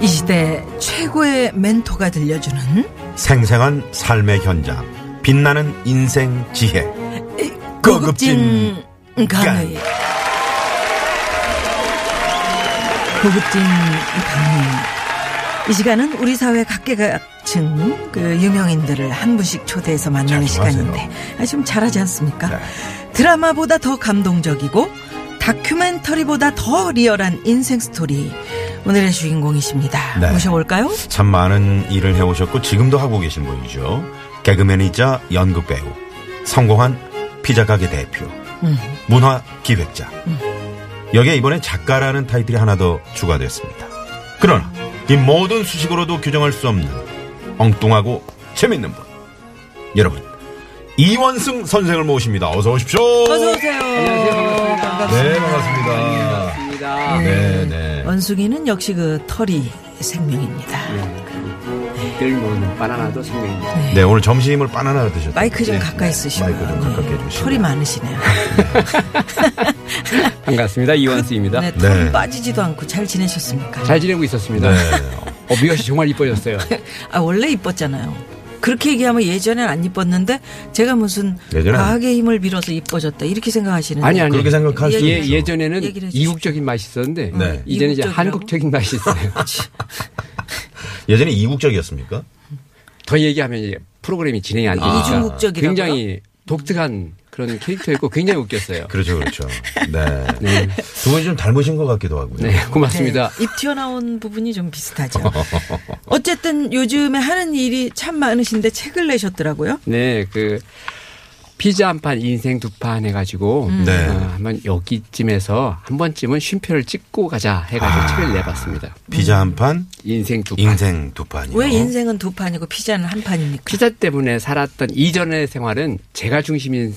이 시대 최고의 멘토가 들려주는 생생한 삶의 현장, 빛나는 인생 지혜. 고급진 강의 고급진 강의 이 시간은 우리 사회 각계각층 그 유명인들을 한 분씩 초대해서 만나는. 시간인데 아, 좀 잘하지 않습니까? 네. 드라마보다 더 감동적이고 다큐멘터리보다 더 리얼한 인생 스토리 오늘의 주인공이십니다. 네. 모셔볼까요? 참 많은 일을 해오셨고 지금도 하고 계신 분이죠. 개그맨이자 연극 배우, 성공한 피자 가게 대표, 음. 문화 기획자. 여기에 이번에 작가라는 타이틀이 하나 더 추가됐습니다. 그러나 이 모든 수식어로도 규정할 수 없는 엉뚱하고 재밌는 분. 여러분 이원승 선생을 모십니다. 어서 오십시오. 어서 오세요. 반갑습니다. 네 반갑습니다. 네 네. 원숭이는 역시 그 털이 생명입니다. 늘 먹는 바나나도 생명입니다. 네 오늘 점심을 바나나 드셨죠? 마이크 좀 네. 가까이 쓰시고요. 마이크 좀 가깝게 해주시고. 털이 많으시네요. 반갑습니다. 이원수입니다. 네, 털이 네. 빠지지도 않고 잘 지내셨습니까? 잘 지내고 있었습니다. 네. 어, 미화 씨 정말 이뻐졌어요. 아, 원래 이뻤잖아요. 그렇게 얘기하면 예전엔 안 이뻤는데 제가 무슨 예전엔 과학의 힘을 빌어서 이뻐졌다 이렇게 생각하시는데 아니, 아니. 그렇게 생각할 수 예, 있죠. 예, 예전에는. 이국적인 맛이 있었는데 네. 이제는 이제 이국적이라고? 한국적인 맛이 있어요. 예전에 이국적이었습니까? 더 얘기하면 이제 프로그램이 진행이 안 되니까 이중국적이라고요? 굉장히 독특한 그런 캐릭터였고 굉장히 웃겼어요. 그렇죠, 그렇죠. 네. 두 분이 좀 닮으신 것 같기도 하고요. 네, 고맙습니다. 네, 입 튀어나온 부분이 좀 비슷하죠. 어쨌든 요즘에 하는 일이 참 많으신데 책을 내셨더라고요. 네, 그 피자 한 판, 인생 두 판 해가지고 네. 어, 한번 여기쯤에서 한 번쯤은 쉼표를 찍고 가자 해가지고 아. 책을 내봤습니다. 피자 한 판, 인생 두 판. 인생 두 판이요. 왜 인생은 두 판이고 피자는 한 판입니까? 피자 때문에 살았던 이전의 생활은 제가 중심인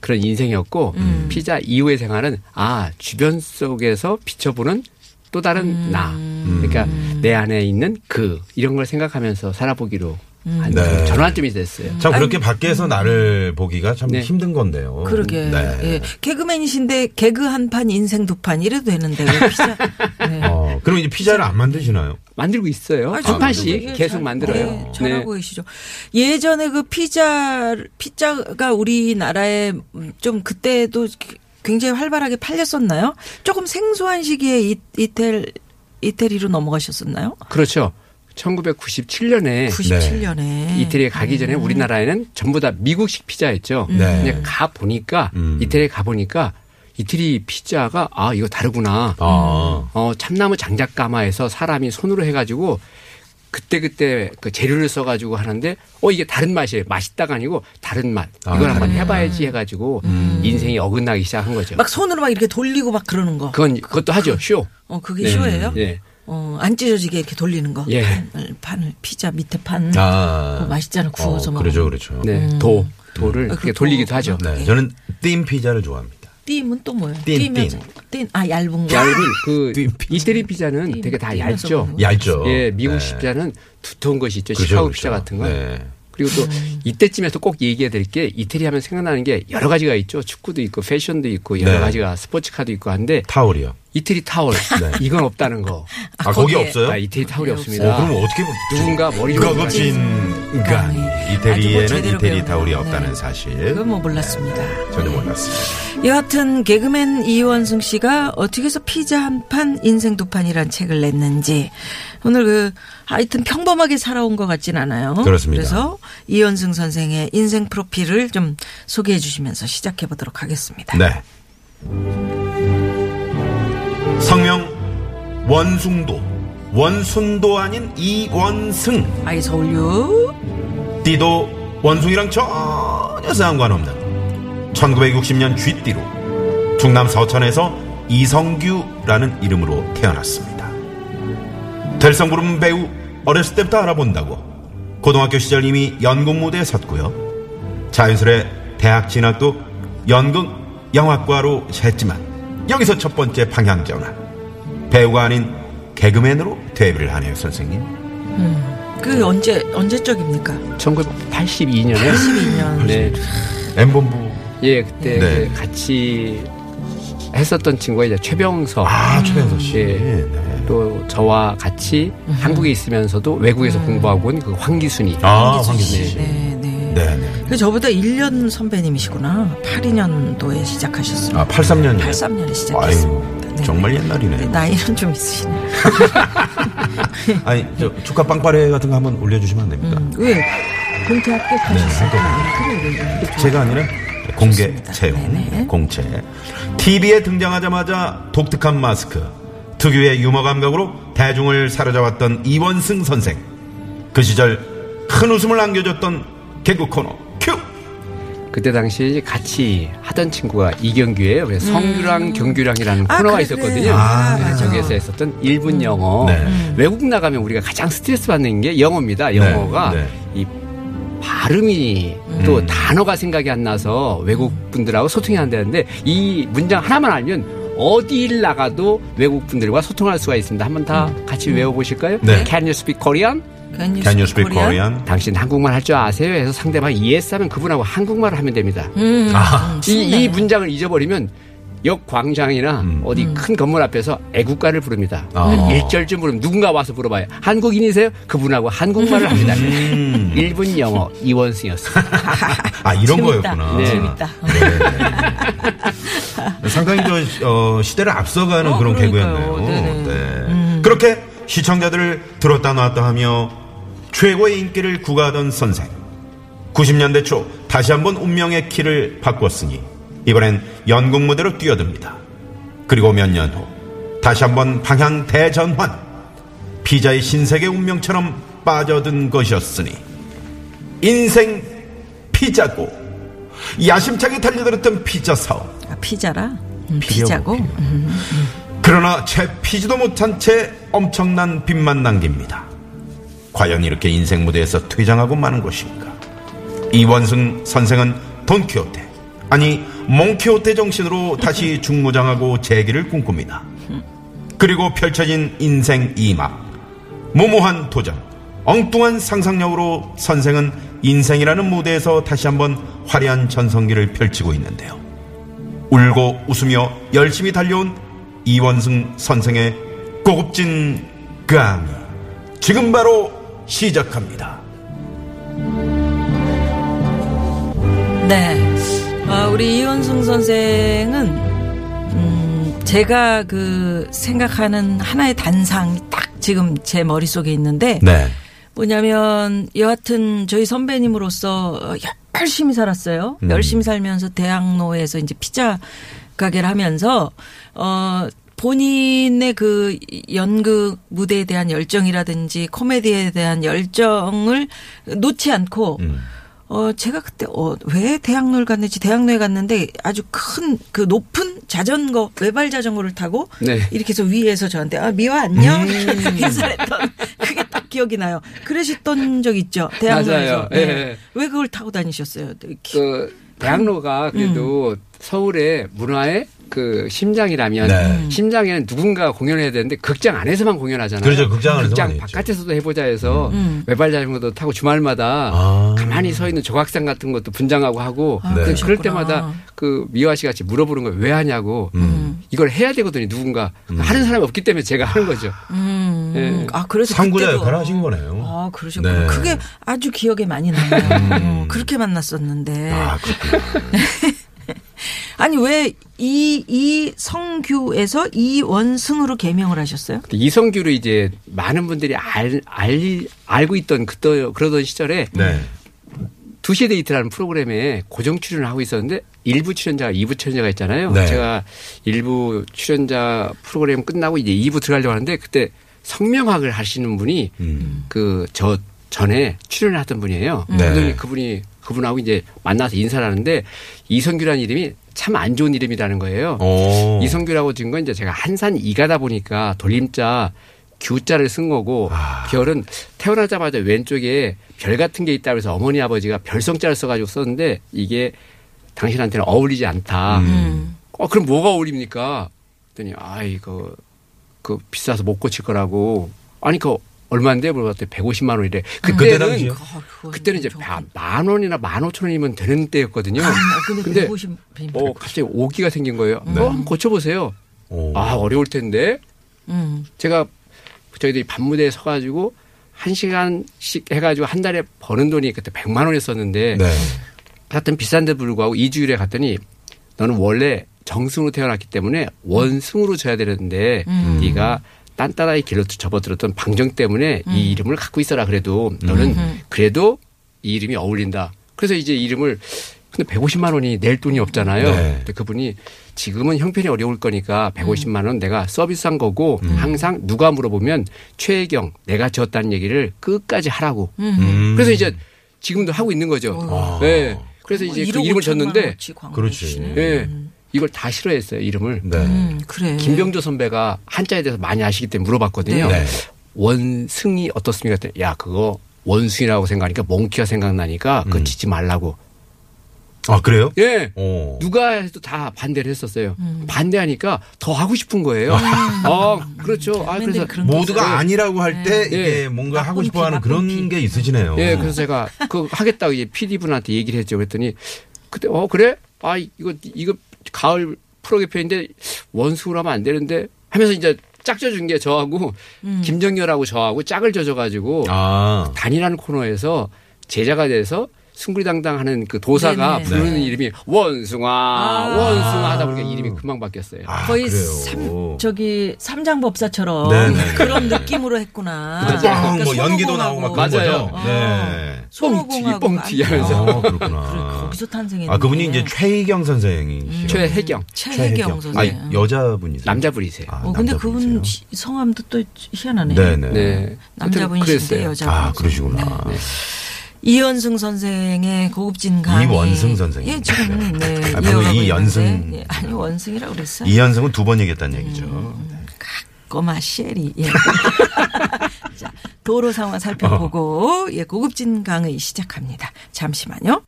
그런 인생이었고 음. 피자 이후의 생활은 아 주변 속에서 비춰보는 또 다른 음. 나 그러니까 내 안에 있는 그 이런 걸 생각하면서 살아보기로 한 네. 전환점이 됐어요. 참 그렇게 밖에서 나를 보기가 참 네. 힘든 건데요. 그러게. 네. 예. 개그맨이신데 개그 한 판, 인생 두 판 이래도 되는데 왜 피자? 네. 어, 그럼 이제 피자를 안 만드시나요? 만들고 있어요. 아, 한 저도 판씩 되게 계속 잘- 만들어요. 네, 잘하고 계시죠. 예전에 그 피자 피자가 우리나라에 좀 그때도 굉장히 활발하게 팔렸었나요? 조금 생소한 시기에 이, 이텔 이태리로 넘어가셨었나요? 그렇죠. 1997년에 97년에 네. 이태리에 가기 전에 우리나라에는 전부 다 미국식 피자였죠. 네. 근데 가 보니까 음. 이태리에 가 보니까 이태리 피자가 아 이거 다르구나. 아. 어 참나무 장작 가마에서 사람이 손으로 해가지고 그때 그때 그 재료를 써가지고 하는데 어 이게 다른 맛이에요. 맛있다가 아니고 다른 맛. 이걸 아. 한번 해봐야지 해가지고 인생이 어긋나기 시작한 거죠. 막 손으로 막 이렇게 돌리고 막 그러는 거. 그건 그것도 하죠 쇼. 어 그게 네. 쇼예요? 예. 어, 안 찢어지게 이렇게 돌리는 거. 예. 판을, 판을 피자 밑에 판. 아. 그거 맛있잖아 구워서 어. 그렇죠, 그렇죠. 네. 도 도를 아, 그렇게 그 돌리기도 도. 하죠. 네, 저는 띵 피자를 좋아합니다. 띠면 또 뭐예요? 띵, 띠면서- 띵. 아 얇은 거. 얇은 그뒷 피자. 이태리 피자는 되게 다 얇죠. 얇죠. 예, 미국식 네. 피자는 두터운 것이 있죠. 그렇죠, 시카고 그렇죠. 피자 같은 거. 네. 그리고 또 이때쯤에서 꼭 얘기해야 될게 이태리 하면 생각나는 게 여러 가지가 있죠. 축구도 있고 패션도 있고 여러 네. 가지가 스포츠카도 있고 한데 타올이요. 이태리 타월 이건 없다는 거. 아, 거기 거기에. 없어요? 아, 이태리 타월이 거기 없습니다. 어, 그럼 어떻게 뭐- 누군가 머리를 고급진 간 아주 이태리에는 뭐 이태리 배운 타올이 네. 없다는 사실 그건 뭐 몰랐습니다. 전혀 몰랐습니다. 여하튼 개그맨 이원승 씨가 어떻게 해서 피자 한 판, 인생 두 판이란 책을 냈는지 오늘 그 하여튼 평범하게 살아온 것 같진 않아요. 그렇습니다. 그래서 이원승 선생의 인생 프로필을 좀 소개해 주시면서 시작해 보도록 하겠습니다. 네. 성명 원숭도, 원순도 아닌 이원승. 아이 서울유. 띠도 원숭이랑 전혀 상관없는 1960년 쥐띠로 충남 서천에서 이성규라는 이름으로 태어났습니다. 부르는 배우 어렸을 때부터 알아본다고 고등학교 시절 이미 연극 무대에 섰고요. 자연스레 대학 진학도 연극 영화과로 했지만 여기서 첫 번째 방향 전환. 배우가 아닌 개그맨으로 데뷔를 하네요, 선생님. 그 언제 언제적입니까? 1982년에 82년. 네. M본부. 예, 그때 네. 그 같이 했었던 친구가 이제 최병석. 아, 최현석 씨. 예. 네. 또 저와 같이 한국에 있으면서도 외국에서 공부하고 온 그 황기순이. 아, 황기순 씨. 씨. 네, 네. 네, 네. 그 저보다 1년 선배님이시구나. 82년도에 시작하셨습니다. 아, 83년이요? 83년에 시작했습니다. 아유, 네. 정말 옛날이네. 네, 나이는 좀 있으시네. 아니, 저 축하 빵빠레 같은 거 한번 올려주시면 안 됩니까? 음, 왜? 공태 합격하셨어요? 네, 아, 그래, 그래, 그래. 제가 아니라 공개 좋습니다. 채용, 네네. 공채. TV에 등장하자마자 독특한 마스크, 특유의 유머 감각으로 대중을 사로잡았던 이원승 선생. 그 시절 큰 웃음을 안겨줬던 개그 코너 큐. 그때 이제 같이 하던 친구가 이경규예요. 그래서 성규랑 경규랑이라는 아, 코너가 그래, 있었거든요. 아, 네. 저기에서 했었던 1분 영어. 네. 외국 나가면 우리가 가장 스트레스 받는 게 영어입니다. 영어가 네. 이 발음이 또 단어가 생각이 안 나서 외국 분들하고 소통이 안 되는데 이 문장 하나만 알면 어디를 나가도 외국 분들과 소통할 수가 있습니다. 한번 다 같이 외워보실까요? 네. Can you speak Korean? Can you Can you speak speak Korean? 당신 한국말 할 줄 아세요? 해서 상대방이 yes 하면 그분하고 한국말을 하면 됩니다. 음, 아. 음, 이, 이. 문장을 잊어버리면 역 광장이나 어디 큰 건물 앞에서 애국가를 부릅니다. 아. 한 1절쯤 부르면 누군가 와서 물어봐요. 한국인이세요? 그분하고 한국말을 합니다. 음. 1분 영어 이원승이었어요. 아, 이런 재밌다. 거였구나. 네. 재밌다. 상당히 저 어, 시대를 앞서가는 어, 그런 그러니까요. 개그였네요. 네네. 네. 그렇게 시청자들을 들었다 놨다 하며 최고의 인기를 구가하던 선생. 90년대 초 다시 한번 운명의 키를 바꿨으니 이번엔 연극 무대로 뛰어듭니다. 그리고 몇 년 후 다시 한번 방향 대전환. 피자의 신세계 운명처럼 빠져든 것이었으니 인생 피자고 야심차게 달려들었던 피자 사업. 아, 피자라? 음, 피자고? 없고. 음. 그러나 채 피지도 못한 채 엄청난 빚만 남깁니다. 과연 이렇게 인생 무대에서 퇴장하고 마는 것인가? 이원승 선생은 돈키호테, 아니 몽키호테 정신으로 다시 중무장하고 재기를 꿈꿉니다. 그리고 펼쳐진 인생 이막, 무모한 도전, 엉뚱한 상상력으로 선생은 인생이라는 무대에서 다시 한번 화려한 전성기를 펼치고 있는데요. 울고 웃으며 열심히 달려온 이원승 선생의 고급진 강의 지금 바로 시작합니다. 네. 아, 우리 이원승 선생은, 음, 제가 그 생각하는 하나의 단상이 딱 지금 제 머릿속에 있는데, 네. 뭐냐면 여하튼 저희 선배님으로서 열심히 살았어요. 음. 열심히 살면서 대학로에서 이제 피자 가게를 하면서 어 본인의 그 연극 무대에 대한 열정이라든지 코미디에 대한 열정을 놓지 않고 음. 어, 제가 그때, 어, 왜 대학로를 갔는지 대학로에 갔는데 아주 큰 그 높은 자전거, 외발 자전거를 타고 네. 이렇게 해서 위에서 저한테, 아, 미화 안녕? 음. 인사했던 그게 딱 기억이 나요. 그러셨던 적 있죠. 대학로에서. 맞아요. 네. 예. 왜 그걸 타고 다니셨어요? 그 대학로가 그래도 서울의 문화의 그 심장이라면 네. 심장에는 누군가 공연해야 되는데 극장 안에서만 공연하잖아요. 그렇죠. 극장 극장. 바깥에서도 해보자 해서 외발 자전거도 타고 주말마다 아. 가만히 서 있는 조각상 같은 것도 분장하고 하고 아, 그러셨구나. 그럴 때마다 그 미화 씨 같이 물어보는 거예요. 왜 하냐고 이걸 해야 되거든요. 누군가 하는 사람이 없기 때문에 제가 하는 거죠. 음. 예. 아, 그래서. 선구자 역할을 하신 거네요. 아, 그러셨구나. 네. 그게 아주 기억에 많이 나요. 어, 그렇게 만났었는데. 아. 아니, 왜 이, 이 성규에서 이원승으로 개명을 하셨어요? 이성규를 이제 많은 분들이 알, 알, 알고 있던 그때 그러던 시절에 네. 두시의 데이트라는 프로그램에 고정 출연을 하고 있었는데 일부 출연자가 2부 출연자가 있잖아요. 네. 제가 일부 출연자 프로그램 끝나고 이제 2부 들어가려고 하는데 그때 성명학을 하시는 분이 음. 그저 전에 출연을 하던 분이에요. 네. 그분이 그분하고 이제 만나서 인사를 하는데 이성규라는 이름이 참 안 좋은 이름이라는 거예요. 오. 이성규라고 지은 건 이제 제가 한산 이가다 보니까 돌림자 규자를 쓴 거고 아. 별은 태어나자마자 왼쪽에 별 같은 게 있다 그래서 어머니 아버지가 별성자를 써가지고 썼는데 이게 당신한테는 어울리지 않다. 음. 어 그럼 뭐가 어울립니까? 그랬더니 아 이거 그 비싸서 못 고칠 거라고 아니 그 얼마인데 물어봤더니 150만 원이래. 그때 그때는 당시요? 그때는 이제 만- 만 원이나 만 오천 원이면 되는 때였거든요. 아, 근데, 근데 150, 어 갑자기 오기가 생긴 거예요. 어 한번 고쳐보세요. 오. 아 어려울 텐데 음. 제가 저희들이 밤무대에 서가지고 한 시간씩 해가지고 한 달에 버는 돈이 그때 100만 원이었었는데 네. 하여튼 비싼데 불구하고 2주일에 갔더니 너는 원래 정승으로 태어났기 때문에 원승으로 줘야 되는데 음. 네가 딴따라의 길로 접어들었던 방정 때문에 음. 이 이름을 갖고 있어라 그래도 너는 그래도 이 이름이 어울린다. 그래서 이제 이름을 근데 150만 원이 낼 돈이 없잖아요. 네. 근데 그분이 지금은 형편이 어려울 거니까 150만 원 내가 서비스한 거고 음. 항상 누가 물어보면 최혜경 내가 지었다는 얘기를 끝까지 하라고. 음. 그래서 이제 지금도 하고 있는 거죠. 아. 네. 그래서 이제 그 이름을 줬는데 그렇지. 예. 이걸 다 싫어했어요, 이름을. 네. 음, 그래. 김병조 선배가 한자에 대해서 많이 아시기 때문에 물어봤거든요. 네. 원승이 어떻습니까? 야, 그거 원숭이라고 생각하니까 몽키가 생각나니까 그거 음. 짓지 말라고. 아 그래요? 예. 오. 누가 해도 다 반대를 했었어요. 음. 반대하니까 더 하고 싶은 거예요. 아, 그렇죠. 아, 그래서 모두가 있어요. 아니라고 할때 이게 예. 뭔가 하고 싶어하는 그런 피. 게 있으시네요. 예, 그래서 제가 그 하겠다고 이제 PD 분한테 얘기를 했죠. 그랬더니 그때 어 그래? 아 이거 이거 가을 프로 개편인데 원수로 하면 안 되는데 하면서 이제 짝 져준 게 저하고 김정열하고 저하고 짝을 져줘가지고 아. 단이라는 코너에서 제자가 돼서 숭구리당당하는 그 도사가 네네. 부르는 네. 이름이 원숭아 아. 원숭아 하다 보니까 이름이 금방 바뀌었어요. 아, 거의. 삼, 저기 삼장법사처럼 네네. 그런 느낌으로 했구나. 뻥, 그러니까 뭐 연기도 나오고 막 그런 맞아요. 거죠. 네. 손오공하고 뻥튀기, 하면서. 아, 그렇구나. 거기서 탄생했네. 아, 그분이 이제 최희경 선생이시죠. 최혜경 최혜경 선생. 아, 여자분이세요? 남자분이세요. 아, 어, 근데 남자분이세요? 그분 시- 성함도 또 희한하네. 네네. 네. 남자분이신데. 여자분. 아, 그러시구나. 이연승 선생의 고급진 강의. 이원승 선생님. 예, 지금 네. 아, 방금 이연승. 예, 아니 원승이라고 그랬어. 이현승은 두 번 얘기했다는 얘기죠. 음. 꼬마 쉐리. 예. 자, 도로 상황 살펴보고 예, 고급진 강의 시작합니다. 잠시만요.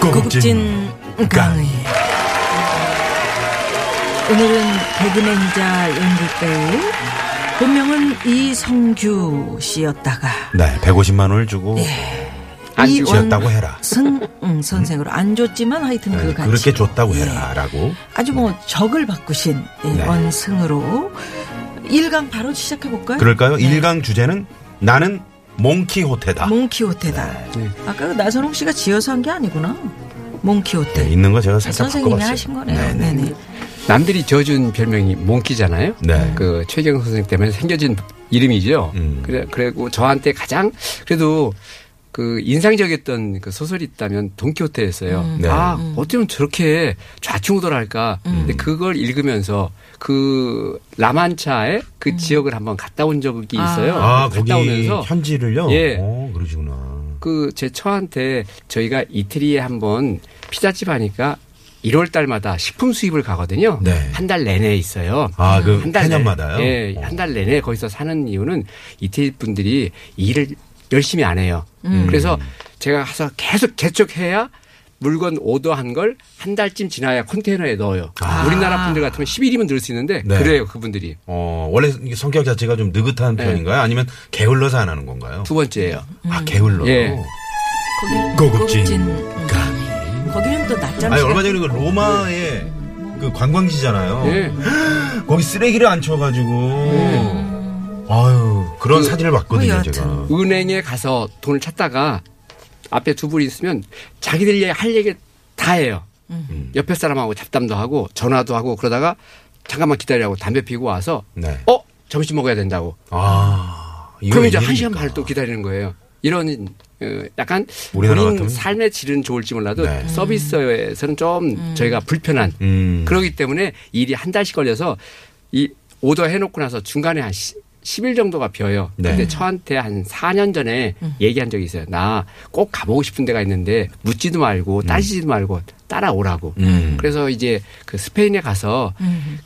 고급진 강의. 오늘은 개그맨이자 연극배우 본명은 이성규 씨였다가 네, 150만 원을 주고 안 이원- 지었다고 해라. 승 음, 선생으로 안 줬지만 하여튼 그 네, 가치 그렇게 줬다고 예. 해라라고. 아주 뭐 적을 바꾸신 예, 네. 원승으로 1강 바로 시작해 볼까요? 그럴까요? 네. 일 1강 주제는 나는 몽키호테다. 몽키호테다. 네. 아까 그 나선홍 씨가 지어서 한 게 아니구나. 몽키호테. 네, 있는 거 제가 살짝 선생님이 바꿔봤어요. 하신 거네요. 네, 네 네. 네. 남들이 지어준 별명이 몽키잖아요. 네. 그 최경 선생 때문에 생겨진 이름이죠. 음. 그래 그리고 저한테 가장 그래도 그 인상적이었던 그 소설이 있다면 돈키호테였어요. 네. 아 어쩌면 저렇게 좌충우돌할까. 근데 그걸 읽으면서 그 라만차의 그 지역을 한번 갔다 온 적이 아. 있어요. 아, 갔다 거기 오면서 현지를요? 예. 어, 그러시구나. 그 제 처한테 저희가 이태리에 한번 피자집 하니까 1월 달마다 식품 수입을 가거든요. 네. 한달 내내 있어요. 아, 그 한달 내- 해년마다요? 예, 어. 한달 내내 거기서 사는 이유는 이태리 분들이 일을 열심히 안 해요. 음. 그래서 제가 가서 계속 개척해야 물건 오더한 걸 한 달쯤 지나야 컨테이너에 넣어요. 아. 우리나라 분들 같으면 10일이면 넣을 수 있는데 네. 그래요 그분들이 어, 원래 성격 자체가 좀 느긋한 네. 편인가요? 아니면 게을러서 안 하는 건가요? 두 번째예요. 아, 게을러. 예. 거기 고급진 강의. 거기는 또 낮잠 아니. 얼마 전에 그 로마에 그 관광지잖아요. 예. 거기 쓰레기를 안 쳐가지고. 아유, 그런 그- 사진을 봤거든요, 뭐. 제가. 은행에 가서 돈을 찾다가 앞에 두 분이 있으면 자기들 얘기 할 얘기 다 해요. 음. 옆에 사람하고 잡담도 하고 전화도 하고 그러다가 잠깐만 기다리라고 담배 피고 와서 네. 어 점심 먹어야 된다고. 아. 그럼 이제 한? 시간 반을 또 기다리는 거예요. 이런 어, 약간 우리나라 본인 같으면- 삶의 질은 좋을지 몰라도 네. 서비스에서는 좀 저희가 불편한 음. 그러기 때문에 일이 한 달씩 걸려서 이 오더 해놓고 나서 중간에 한 10일 정도가 비어요. 네. 근데 저한테 한 4년 전에 얘기한 적이 있어요. 나 꼭 가보고 싶은 데가 있는데 묻지도 말고 따지지도 말고 따라오라고. 음. 그래서 이제 그 스페인에 가서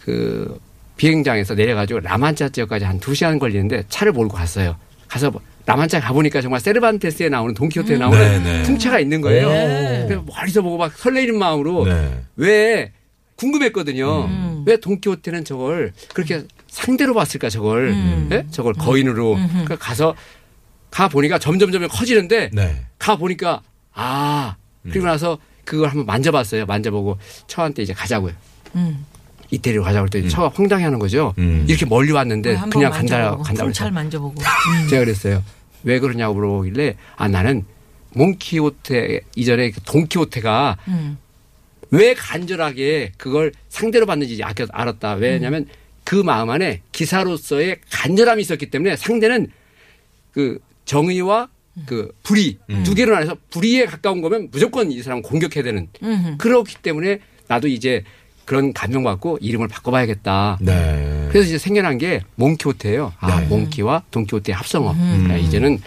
그 비행장에서 내려가지고 라만차 지역까지 한두 시간 걸리는데 차를 몰고 갔어요. 가서 뭐 라만차 가보니까 정말 세르반테스에 나오는 동키호테에 나오는 네, 네. 풍차가 있는 거예요. 오. 그래서 멀리서 보고 막 설레이는 마음으로 네. 왜 궁금했거든요. 왜 동키호테는 저걸 그렇게 상대로 봤을까 저걸 예? 저걸 거인으로 그러니까 가서 가 보니까 점점 점점 커지는데 네. 가 보니까 아 그리고 나서 그걸 한번 만져봤어요. 만져보고 처한테 이제 가자고요. 음. 이태리로 가자고 그랬더니 처가 황당해하는 거죠. 음. 이렇게 멀리 왔는데 한번 그냥 간다 간다고 그래서 만져보고. 제가 그랬어요. 왜 그러냐고 물어보길래 아 나는 몽키호테 이전에 그 동키호테가 음. 왜 간절하게 그걸 상대로 받는지 아껴 알았다. 왜냐하면 그 마음 안에 기사로서의 간절함이 있었기 때문에 상대는 그 정의와 그 불의 두 개로 나눠서 불의에 가까운 거면 무조건 이 사람 공격해야 되는 음. 그렇기 때문에 나도 이제 그런 감명받고 이름을 바꿔봐야겠다. 네. 그래서 이제 생겨난 게 몽키호테예요. 아, 네. 몽키와 동키호테의 합성어. 아, 이제는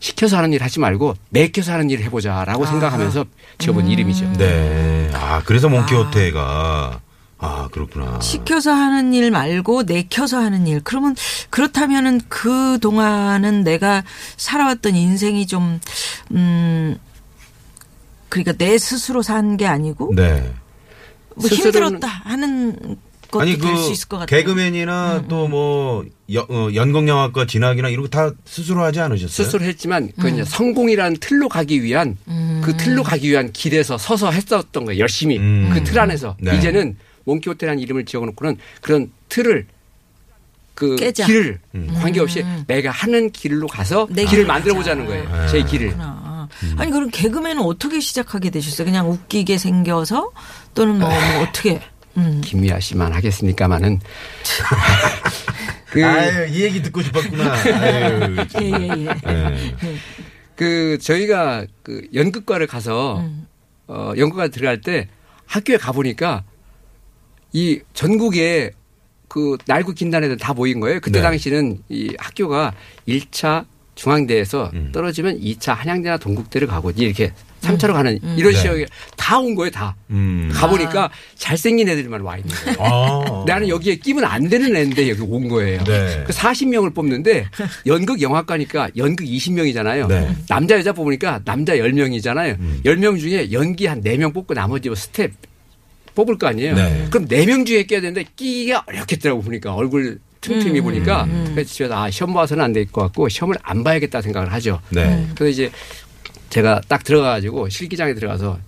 시켜서 하는 일 하지 말고 내켜서 하는 일을 해보자라고 생각하면서 지어본 이름이죠. 네. 아, 그래서 몽키호테가 아, 그렇구나. 시켜서 하는 일 말고 내켜서 하는 일. 그러면 그렇다면은 그 동안은 내가 살아왔던 인생이 좀, 음, 그러니까 내 스스로 산 게 아니고 네. 뭐 힘들었다 하는 것도 아니 될수그 있을 것 같아요. 음, 개그맨이나 또뭐 연극영화과 진학이나 이런 거 다 스스로 하지 않으셨어요? 스스로 했지만 그 음. 이제 성공이라는 틀로 가기 위한 그 틀로 가기 위한 길에서 서서 했었던 거예요. 열심히 음. 그틀 안에서 네. 이제는 몽키호테라는 이름을 지어놓고는 그런 틀을 그 깨자. 길을 관계없이 내가 하는 길로 가서 내 길을 길을 만들어. 보자는 거예요. 제 길을. 그렇구나. 아니 그럼 개그맨은 어떻게 시작하게 되셨어요? 그냥 웃기게 생겨서 또는 뭐, 뭐 어떻게? 음. 김미아 씨만 하겠습니까마는 그, 아유, 이 얘기 듣고 싶었구나. 아유, 예. 예, 예. 네. 그 저희가 그 연극과를 가서 음. 어 연극과 들어갈 때 학교에 가 보니까 이 전국에 그 날고 긴단 애들 다 모인 거예요. 그때 네. 당시는 이 학교가 1차 중앙대에서 음. 떨어지면 2차 한양대나 동국대를 가고 이렇게 3차로 가는 이런 네. 시험이 다온 거예요, 다. 음. 가보니까 잘생긴 애들만 와 있는 거예요. 아. 나는 여기에 끼면 안 되는 애인데 여기 온 거예요. 네. 그 40명을 뽑는데 연극 영화과니까 연극 20명이잖아요. 네. 남자 여자 뽑으니까 남자 10명이잖아요. 음. 10명 중에 연기 한 4명 뽑고 나머지 뭐 스텝 뽑을 거 아니에요. 네. 그럼 4명 중에 껴야 되는데 끼기가 어렵겠더라고 보니까 얼굴 틈틈이 보니까 그래서 집에서 아 시험 봐서는 안 될 것 같고 시험을 안 봐야겠다 생각을 하죠. 네. 그래서 이제 제가 딱 들어가가지고 실기장에 들어가서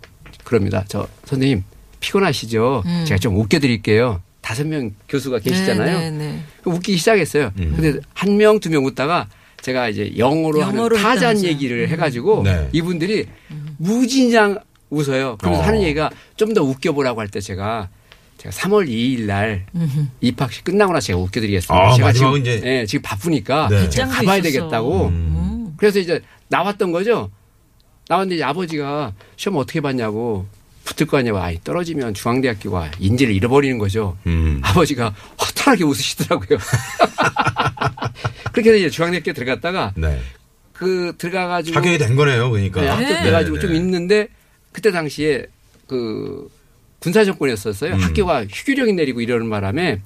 그럽니다. 저 선생님 피곤하시죠? 제가 좀 웃겨드릴게요. 다섯 명 교수가 계시잖아요. 네, 네, 네. 웃기 시작했어요. 음. 근데 한 명, 두 명 웃다가 제가 이제 영어로, 영어로 하는 타잔. 얘기를 해가지고 네. 이분들이 무진장 웃어요. 그래서 어. 하는 얘기가 좀 더 웃겨보라고 할 때 제가 제가 3월 2일 날 입학식 끝나고 나서 제가 웃겨드리겠습니다. 아, 제가 지금, 이제- 예, 지금 바쁘니까 네. 제가 가봐야 있었어. 되겠다고. 음. 그래서 이제 나왔던 거죠. 나왔는데 이제 아버지가 시험 어떻게 봤냐고 붙을 거 아니냐고 아이 떨어지면 중앙대학교가 인지를 잃어버리는 거죠. 음. 아버지가 허탈하게 웃으시더라고요. 그렇게 해서 이제 중앙대학교 들어갔다가 네. 그 들어가가지고 합격이 된 거네요, 그러니까. 네, 합격 돼가지고 좀 있는데 그때 당시에 그 군사 정권이었었어요. 음. 학교가 휴교령이 내리고 이러는 바람에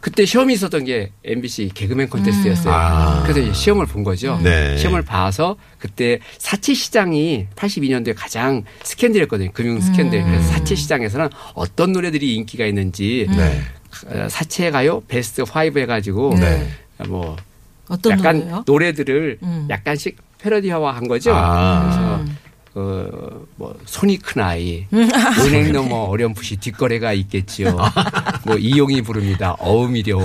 그때 시험이 있었던 게 MBC 개그맨 콘테스트였어요. 아. 그래서 이제 시험을 본 거죠. 네. 시험을 봐서 그때 사채 시장이 82년도에 가장 스캔들이었거든요. 금융 스캔들. 그래서 사채 시장에서는 어떤 노래들이 인기가 있는지 네. 어, 사채 가요 베스트 5 해가지고 네. 뭐 어떤 약간 노래요? 노래들을 음. 약간씩 패러디화한 거죠. 아. 그래서 어, 뭐 손이 큰 아이, 은행 넘어 어렴풋이 뒷거래가 있겠지요. 뭐 이용이 부릅니다. 어음이려.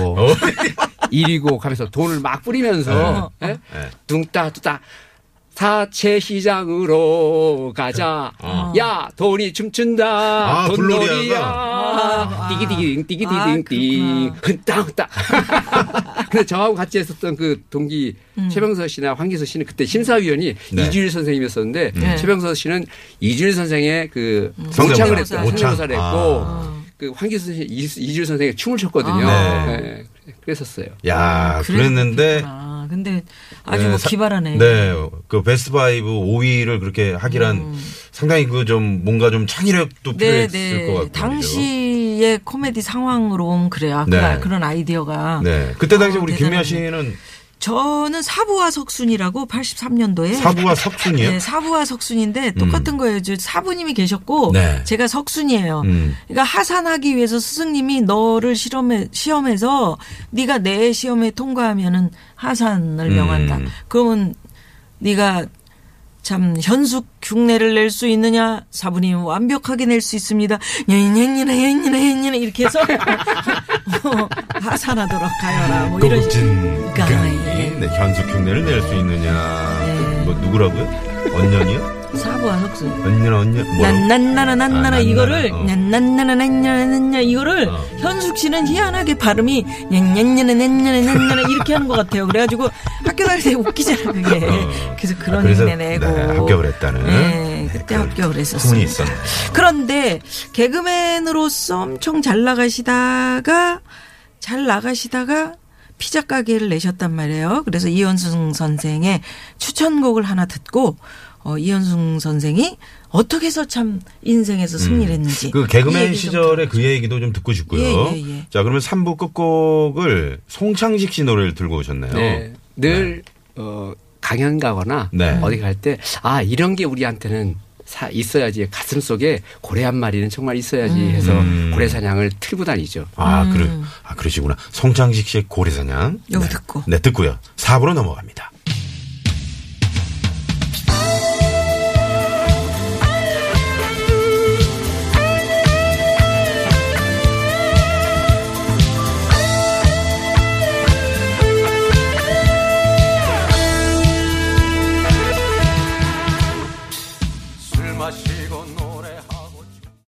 이리고 하면서 돈을 막 뿌리면서 예? 네. 둥따 뚜따 사채 시장으로 가자. 야, 돈이 춤춘다. 아, 돈놀이야. 블로리아가. 띠기디기딩, 아, 띠기디딩, 흔땅, 흔땅. 근데 저하고 같이 했었던 그 동기 음. 최병서 씨나 황기서 씨는 그때 심사위원이 네. 이주일 선생님이었었는데 네. 최병서 씨는 이주일 선생의 그. 모창을 했고. 성대모사를 했고 아. 그 황기서 씨, 이- 이주일 선생이 춤을 췄거든요. 아. 네. 그랬었어요. 야, 그랬는데 그렇구나. 근데 아주 네, 뭐 사- 기발하네. 네. 그 베스트 바이브 5위를 그렇게 하기란 상당히 그 좀 뭔가 좀 창의력도 음. 네, 필요했을 것 네. 같고. 당시의 코미디 상황으로 그래요. 그- 네. 그런 아이디어가. 네. 그때 당시 어, 우리. 김미아 씨는 저는 사부와 석순이라고 83년도에 사부와 석순이요? 네, 사부와 석순인데 똑같은 거예요. 저 사부님이 계셨고 네. 제가 석순이에요. 음. 그러니까 하산하기 위해서 스승님이 너를 실험해 시험해서 네가 내 시험에 통과하면은 하산을 음. 명한다. 그러면 네가 참 현숙 흉내를 낼 수 있느냐 사부님 완벽하게 낼 수 있습니다. 냐냐냐냐 냐냐냐 이렇게 해서 뭐 하산하도록 하여라 뭐 이런. 예. 네, 현숙 흉내를 낼 수 있느냐. 네. 뭐 누구라고요? 언년이요? 사부와 언년 뭐라고? 난난나나 난나나 아, 이거를 어. 난나나 이거를 어. 현숙 씨는 희한하게 발음이 난냐나 이렇게 하는 것 같아요. 그래가지고 학교 다닐 때 웃기잖아 그게. 어. 그래서 아, 그런 그래서, 흉내 내고 네, 합격을 했다는. 네, 그때 그 합격을 했었어요. 그런데 개그맨으로서 엄청 잘 나가시다가 잘 나가시다가 피자 가게를 내셨단 말이에요. 그래서 이현승 선생의 추천곡을 하나 듣고 어, 이현승 선생이 어떻게 해서 참 인생에서 승리를 했는지 그이 개그맨 시절의 그 얘기도 좀 듣고 싶고요. 예, 예, 예. 자, 그러면 3부 끝곡을 송창식 씨 노래를 들고 오셨네요. 네. 늘 어, 강연 가거나 네. 어디 갈 때 아 이런 게 우리한테는 사, 있어야지 가슴 속에 고래 한 마리는 정말 있어야지 해서 음. 고래 사냥을 틀고 다니죠. 아, 그러, 아, 그러시구나. 송창식 씨의 고래 사냥. 요거 네. 듣고. 네, 듣고요. 4부로 넘어갑니다.